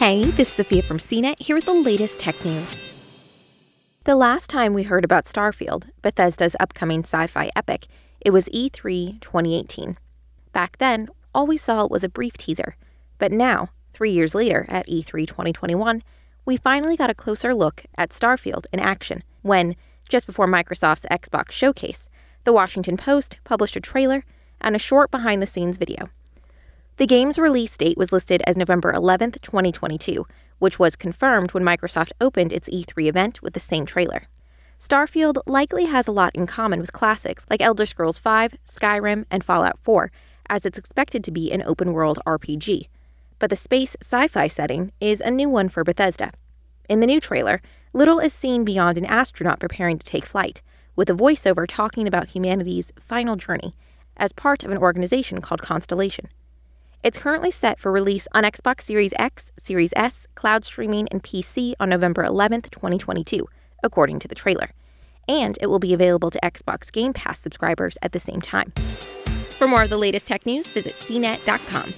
Hey, this is Sophia from CNET here with the latest tech news. The last time we heard about Starfield, Bethesda's upcoming sci fi epic, it was E3 2018. Back then, all we saw was a brief teaser. But now, three years later, at E3 2021, we finally got a closer look at Starfield in action when, just before Microsoft's Xbox showcase, the Washington Post published a trailer and a short behind the scenes video. The game's release date was listed as November 11, 2022, which was confirmed when Microsoft opened its E3 event with the same trailer. Starfield likely has a lot in common with classics like Elder Scrolls V, Skyrim, and Fallout 4, as it's expected to be an open world RPG. But the space sci fi setting is a new one for Bethesda. In the new trailer, little is seen beyond an astronaut preparing to take flight, with a voiceover talking about humanity's final journey as part of an organization called Constellation. It's currently set for release on Xbox Series X, Series S, cloud streaming, and PC on November 11th, 2022, according to the trailer. And it will be available to Xbox Game Pass subscribers at the same time. For more of the latest tech news, visit cnet.com.